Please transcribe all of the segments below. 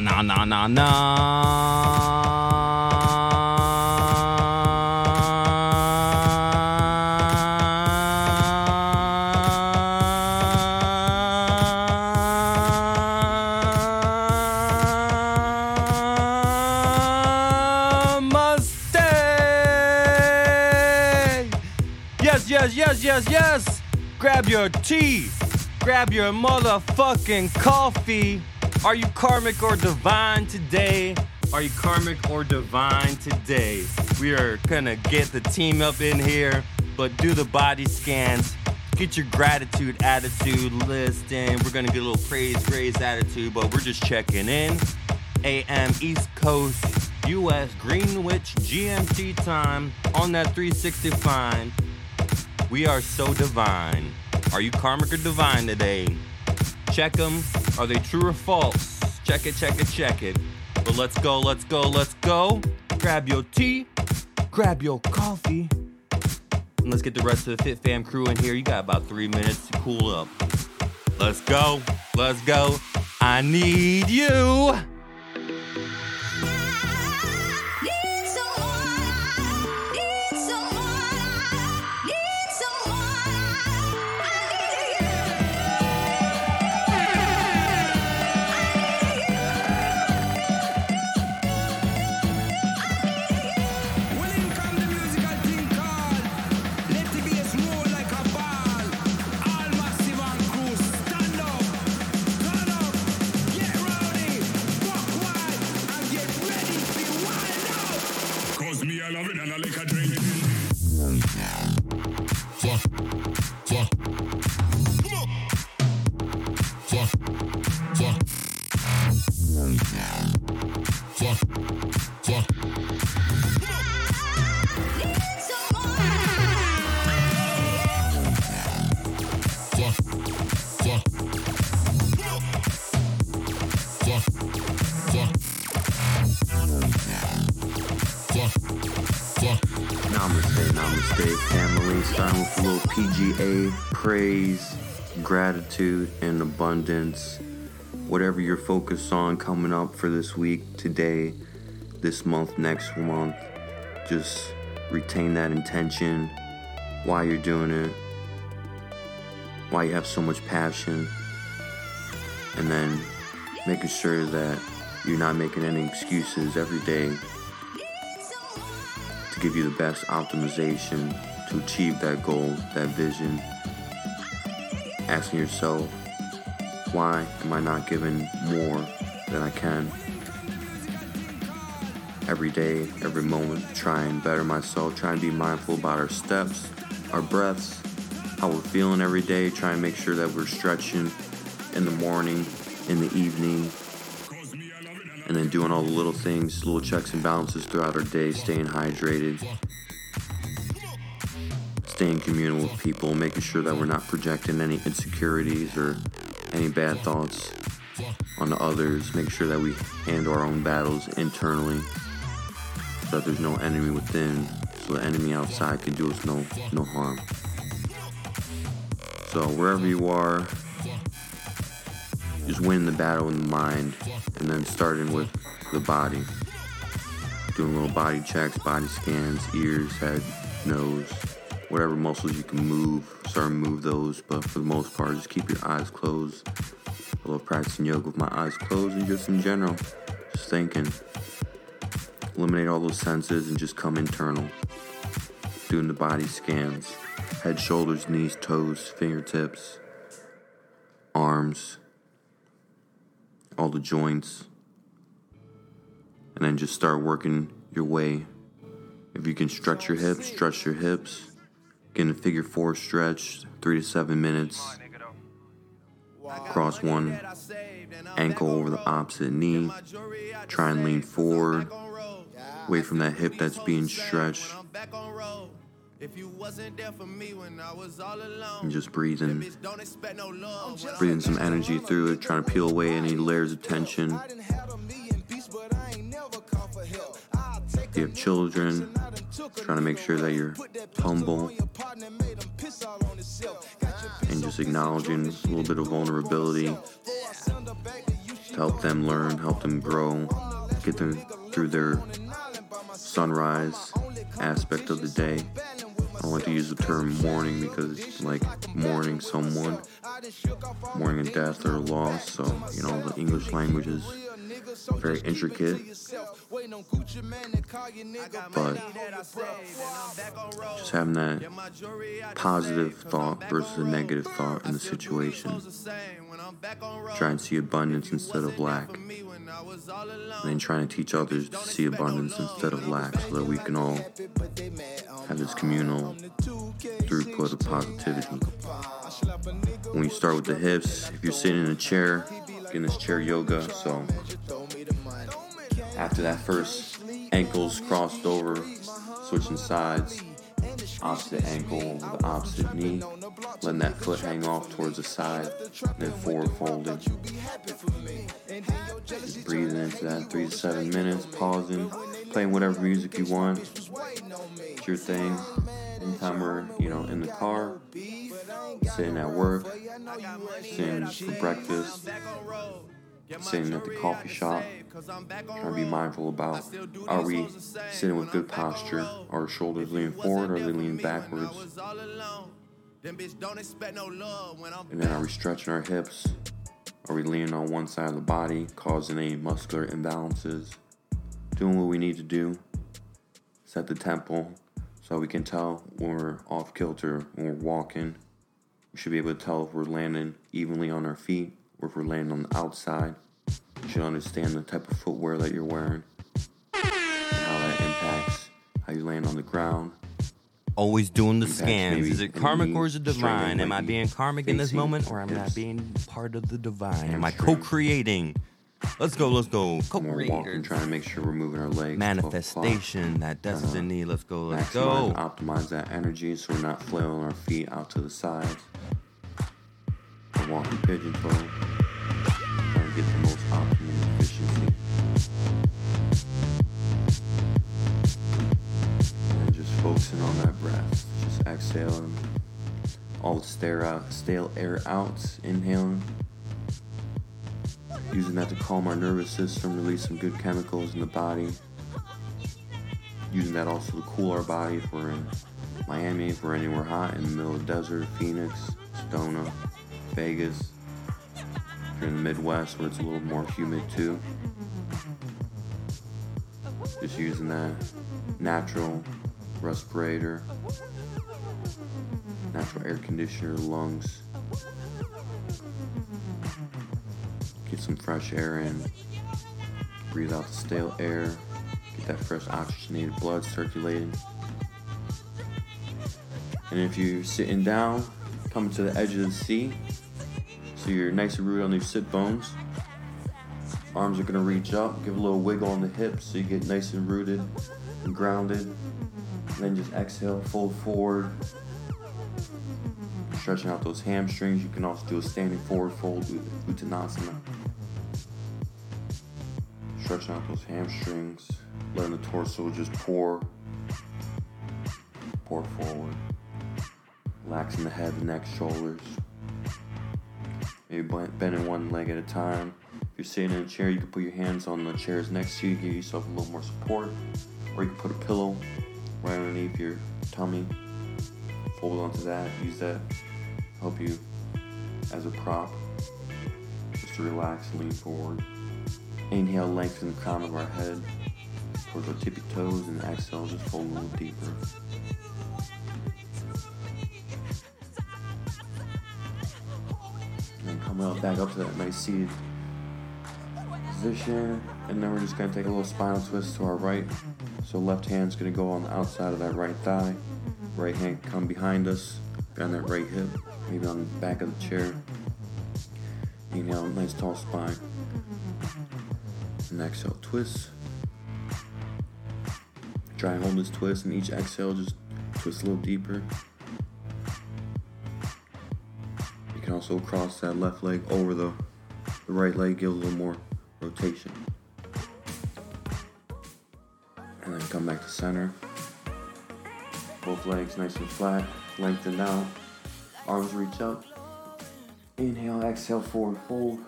Nah, nah, nah, nah. Mustang! Yes, yes, yes, yes, yes! Grab your tea! Grab your motherfucking coffee! Are you karmic or divine today? Are you karmic or divine today? We are gonna get the team up in here, but do the body scans. Get your gratitude attitude list in. We're gonna get a little praise, praise attitude, but we're just checking in. AM East Coast, US Greenwich GMT time on that 365. We are so divine. Are you karmic or divine today? Check them. Are they true or false? Check it, check it, check it. But let's go, let's go, let's go. Grab your tea, grab your coffee, and let's get the rest of the Fit Fam crew in here. You got about three minutes to cool up. Let's go, let's go. I need you. A drink Fuck family. Starting with a little PGA, praise, gratitude, and abundance. Whatever you're focused on coming up for this week, today, this month, next month, just retain that intention, why you're doing it, why you have so much passion, and then making sure that you're not making any excuses every day to give you the best optimization to achieve that goal, that vision. Asking yourself, why am I not giving more than I can? Every day, every moment, try and better myself, try and be mindful about our steps, our breaths, how we're feeling every day, try and make sure that we're stretching in the morning, in the evening, and then doing all the little things, little checks and balances throughout our day, staying hydrated, staying communal with people, making sure that we're not projecting any insecurities or any bad thoughts onto others, making sure that we handle our own battles internally so that there's no enemy within, so the enemy outside can do us no no harm. So wherever you are, just win the battle in the mind and then starting with the body. Doing little body checks, body scans, ears, head, nose, whatever muscles you can move, start to move those. But for the most part, just keep your eyes closed. I love practicing yoga with my eyes closed and just in general, just thinking. Eliminate all those senses and just come internal. Doing the body scans, head, shoulders, knees, toes, fingertips, arms, all the joints, and then just start working your way. If you can stretch your hips, stretch your hips. Get a figure four stretch, three to seven minutes. Cross one ankle over the opposite knee. Try and lean forward, away from that hip that's being stretched. if you wasn't there for me when i And just breathing, breathing some energy through it, trying to peel away any layers of tension. You have children, trying to make sure that you're humble and just acknowledging a little bit of vulnerability to help them learn, help them grow, get them through their sunrise aspect of the day. I like to use the term mourning because it's like mourning someone, mourning a death or a loss. So, you know, the English language is very intricate. But just having that positive thought versus a negative thought in the situation. Trying to see abundance instead of lack. And then trying to teach others to see abundance instead of lack so that we can all have this communal throughput of positivity. When you start with the hips, if you're sitting in a chair, getting this chair yoga, so after that first ankles crossed over, switching sides, opposite ankle the opposite knee, letting that foot hang off towards the side, then forward folding. Just breathing into that three to seven minutes, pausing, playing whatever music you want. It's your thing. Anytime we're, you know, in the car, sitting at work, sitting for breakfast, sitting at the coffee shop, trying to be mindful about are we sitting with good posture? Are our shoulders leaning forward or are they leaning backwards? And then are we stretching our hips? Are we leaning on one side of the body, causing any muscular imbalances? Doing what we need to do, set the tempo so we can tell when we're off kilter, when we're walking. We should be able to tell if we're landing evenly on our feet or if we're landing on the outside. You should understand the type of footwear that you're wearing and how that impacts how you land on the ground. Always doing the scans. Is it karmic or is it divine? Am I being karmic in this moment or am I being part of the divine? Am I co creating? Let's go, let's go. We're walking, trying to make sure we're moving our legs. 12 o'clock. Manifestation, that uh, destiny. Let's go, let's go. optimize that energy so we're not flailing our feet out to the sides. Walking pigeon toe. Get the most optimum efficiency. And just focusing on that breath. Just exhaling all the stare out, stale air out. Inhaling. Using that to calm our nervous system, release some good chemicals in the body using that also to cool our body if we're in Miami, if we're anywhere hot in the middle of the desert, Phoenix, Sedona, Vegas. In the Midwest where it's a little more humid too. Just using that natural respirator, natural air conditioner, lungs. Get some fresh air in. Breathe out the stale air. Get that fresh oxygenated blood circulating. And if you're sitting down, coming to the edge of the seat, so you're nice and rooted on your sit bones. Arms are gonna reach up, give a little wiggle on the hips so you get nice and rooted and grounded. And then just exhale, fold forward. Stretching out those hamstrings. You can also do a standing forward fold with Uttanasana. Stretching out those hamstrings, letting the torso just pour, pour forward. Relaxing the head, the neck, shoulders. Maybe bending one leg at a time. If you're sitting in a chair, you can put your hands on the chairs next to you, give yourself a little more support. Or you can put a pillow right underneath your tummy. Fold onto that, use that, to help you as a prop. Just to relax and lean forward. Inhale, lengthen the crown of our head towards our tippy toes, and exhale, just fold a little deeper. Back up to that nice seated position, and then we're just gonna take a little spinal twist to our right. So left hand's gonna go on the outside of that right thigh. Right hand come behind us, behind that right hip, maybe on the back of the chair. Inhale, nice tall spine. And exhale, twist. Try and hold this twist, and each exhale, just twist a little deeper. Can also cross that left leg over the, the right leg, give a little more rotation. And then come back to center. Both legs nice and flat, lengthen out. Arms reach up. Inhale, exhale, forward fold.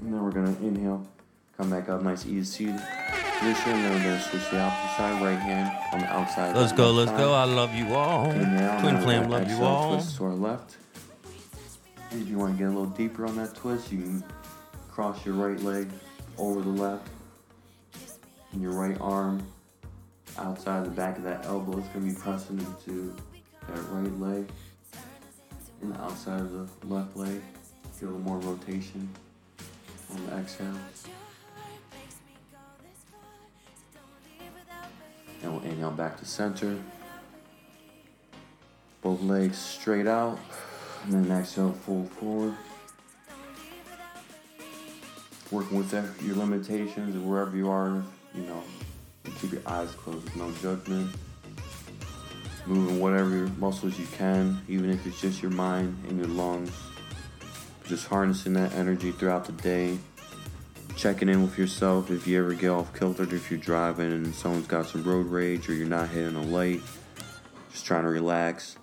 And then we're gonna inhale, come back up, nice easy seated position. We're switch the side, right hand on the outside. Let's go, let's go. I love you all. Twin Flame, love you all. Twist to our left. If you want to get a little deeper on that twist, you can cross your right leg over the left, and your right arm outside the back of that elbow is going to be pressing into that right leg, and the outside of the left leg. Get a little more rotation on the exhale. And we'll inhale back to center. Both legs straight out. And then exhale, fold forward. Working with your limitations and wherever you are, you know, keep your eyes closed, no judgment. Moving whatever muscles you can, even if it's just your mind and your lungs. Just harnessing that energy throughout the day. Checking in with yourself if you ever get off kilter, if you're driving and someone's got some road rage or you're not hitting a light. Just trying to relax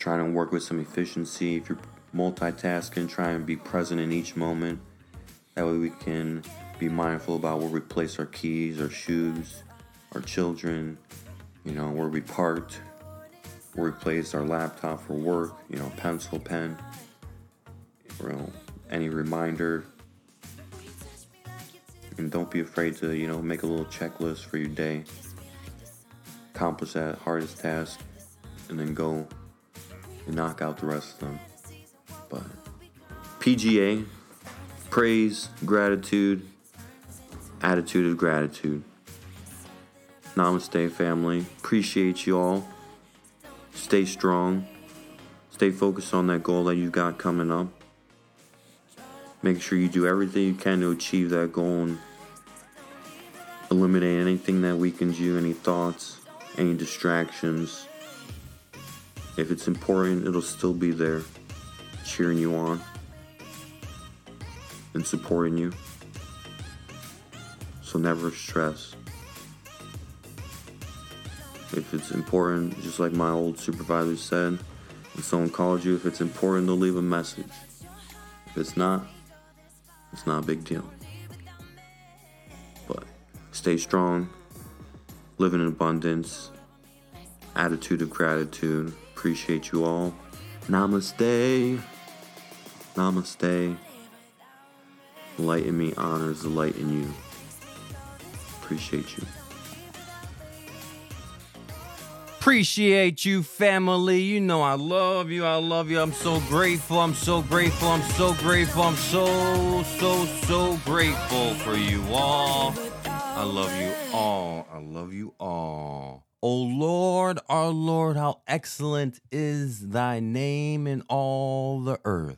trying to work with some efficiency. If you're multitasking, try and be present in each moment. That way we can be mindful about where we place our keys, our shoes, our children, you know, where we parked, where we place our laptop for work, you know, pencil, pen, you know, any reminder. And don't be afraid to, you know, make a little checklist for your day. Accomplish that hardest task and then go and knock out the rest of them. But PGA, praise, gratitude, attitude of gratitude. Namaste, family. Appreciate you all. Stay strong. Stay focused on that goal that you got coming up. Make sure you do everything you can to achieve that goal and eliminate anything that weakens you, any thoughts, any distractions. If it's important, it'll still be there, cheering you on and supporting you. So never stress. If it's important, just like my old supervisor said, if someone calls you, if it's important, they'll leave a message. If it's not, it's not a big deal. Stay strong, live in abundance, attitude of gratitude. Appreciate you all. Namaste. Namaste. Light in me honors the light in you. Appreciate you. Appreciate you, family. You know I love you. I love you. I'm so grateful. I'm so grateful. I'm so grateful. I'm so, so, so grateful for you all. I love you all. I love you all. O Lord, our Lord, how excellent is thy name in all the earth,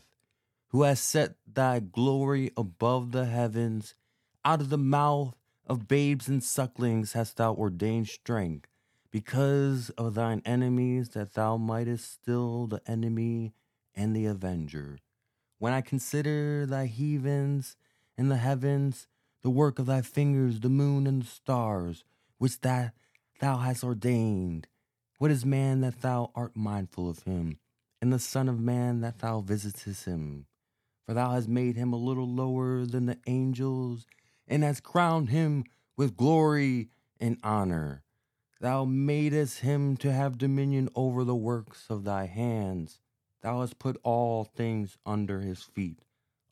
who has set thy glory above the heavens. Out of the mouth of babes and sucklings hast thou ordained strength because of thine enemies, that thou mightest still the enemy and the avenger. When I consider thy heavens and the heavens, the work of thy fingers, the moon and the stars, which that thou hast ordained, what is man that thou art mindful of him, and the Son of Man that thou visitest him? For thou hast made him a little lower than the angels, and hast crowned him with glory and honor. Thou madest him to have dominion over the works of thy hands. Thou hast put all things under his feet,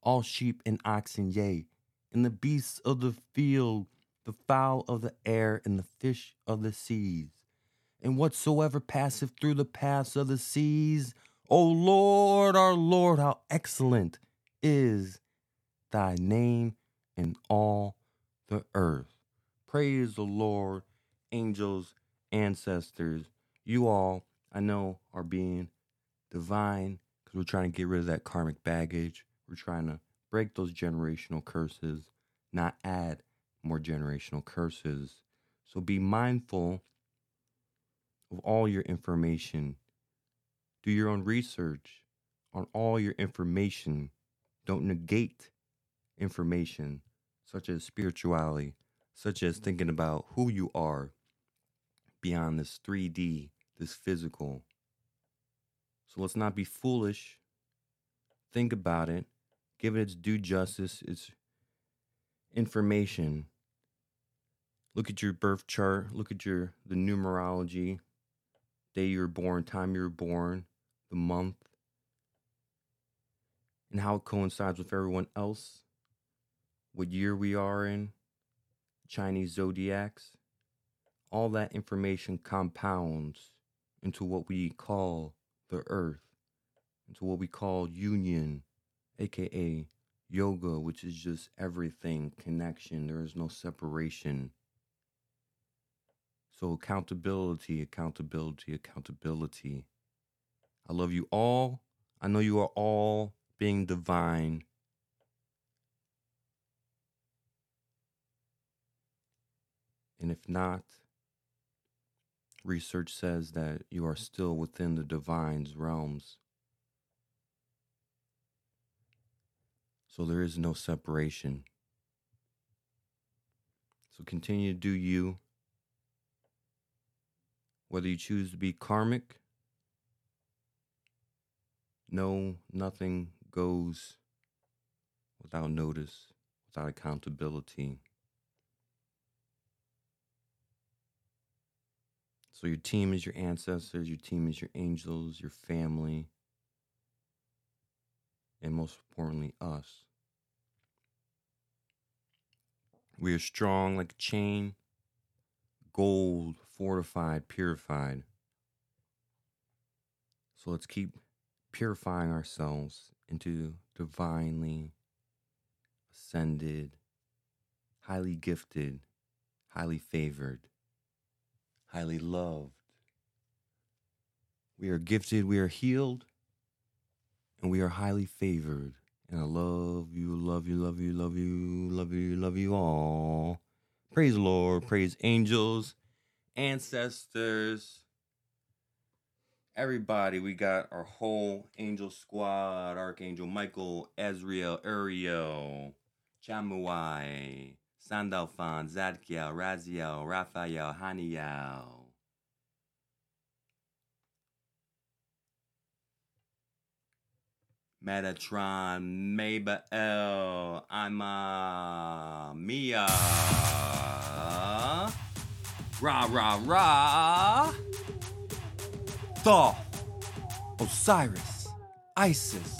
all sheep and oxen, yea, and the beasts of the field, the fowl of the air, and the fish of the seas, and whatsoever passeth through the paths of the seas. O Lord, our Lord, how excellent is thy name in all the earth. Praise the Lord, angels, ancestors. You all, I know, are being divine because we're trying to get rid of that karmic baggage. We're trying to break those generational curses, not add more generational curses. So be mindful of all your information. Do your own research on all your information. Don't negate information such as spirituality, such as thinking about who you are beyond this 3D, this physical. So let's not be foolish. Think about it. Give it its due justice, its information. Look at your birth chart, look at your the numerology, day you were born, time you were born, the month, and how it coincides with everyone else, what year we are in, Chinese zodiacs. All that information compounds into what we call the earth, into what we call union, aka yoga, which is just everything, connection. There is no separation. So, accountability, accountability, accountability. I love you all. I know you are all being divine. And if not, research says that you are still within the divine's realms. So there is no separation. So continue to do you. Whether you choose to be karmic, no, nothing goes without notice, without accountability. So your team is your ancestors, your team is your angels, your family, and most importantly, us. We are strong like a chain, gold, fortified, purified. So let's keep purifying ourselves into divinely ascended, highly gifted, highly favored, highly loved. We are gifted, we are healed, and we are highly favored. And I love you, love you, love you, love you, love you, love you all. Praise the Lord, praise angels, ancestors, everybody. We got our whole angel squad Archangel Michael, Azrael, Uriel, Chamuel, Sandalphon, Zadkiel, Raziel, Raphael, Haniel. Metatron, Mabael, Ima, uh, Mia. Rah, rah, rah. Thoth, Osiris, Isis,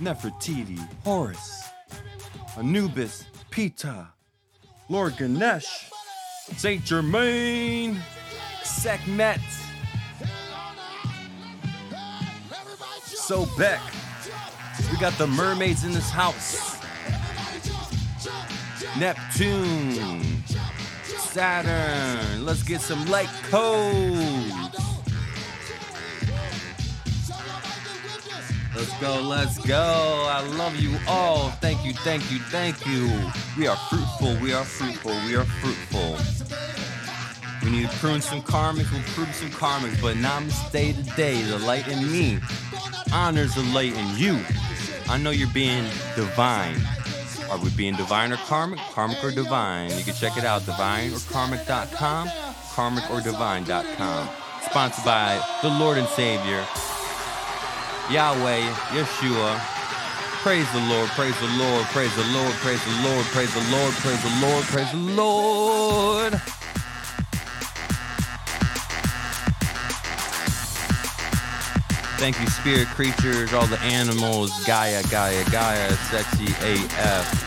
Nefertiti, Horus, Anubis, Pita, Lord Ganesh, Saint Germain, Sekhmet, Sobek. We got the mermaids in this house. Neptune, Saturn. Let's get some light codes. Let's go, let's go. I love you all. Thank you, thank you, thank you. We are fruitful, we are fruitful, we are fruitful. We need to prune some karmic, we'll prune some karmic, but namaste today. The light in me honors the light in you. I know you're being divine. Are we being divine or karmic? Karmic or divine? You can check it out, divineorkarmic.com, karmicordivine.com. Sponsored by the Lord and Savior, Yahweh, Yeshua. Praise the Lord, praise the Lord, praise the Lord, praise the Lord, praise the Lord, praise the Lord, praise the Lord. Thank you, spirit creatures, all the animals, Gaia, Gaia, Gaia, sexy AF.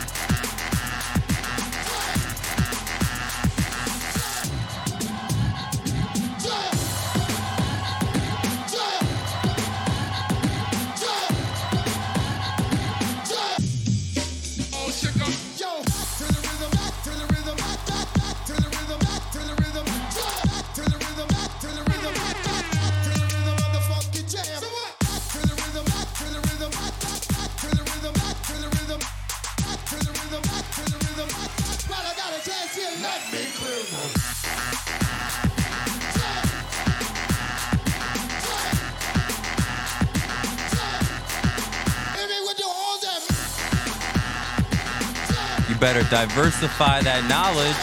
Better diversify that knowledge.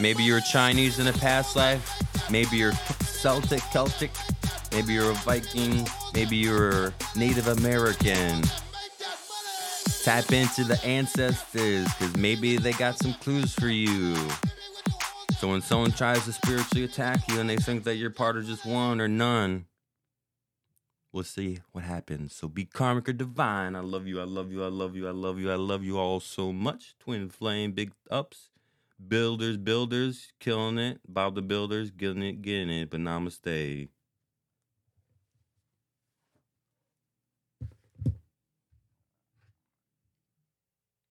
Maybe you're Chinese in a past life. Maybe you're Celtic, Celtic. Maybe you're a Viking. Maybe you're Native American. Tap into the ancestors because maybe they got some clues for you. So when someone tries to spiritually attack you and they think that you're part of just one or none, we'll see what happens. So be karmic or divine. I love you. I love you. I love you. I love you. I love you all so much. Twin flame, big ups. Builders, builders, killing it. Bob the builders, getting it, getting it. But namaste.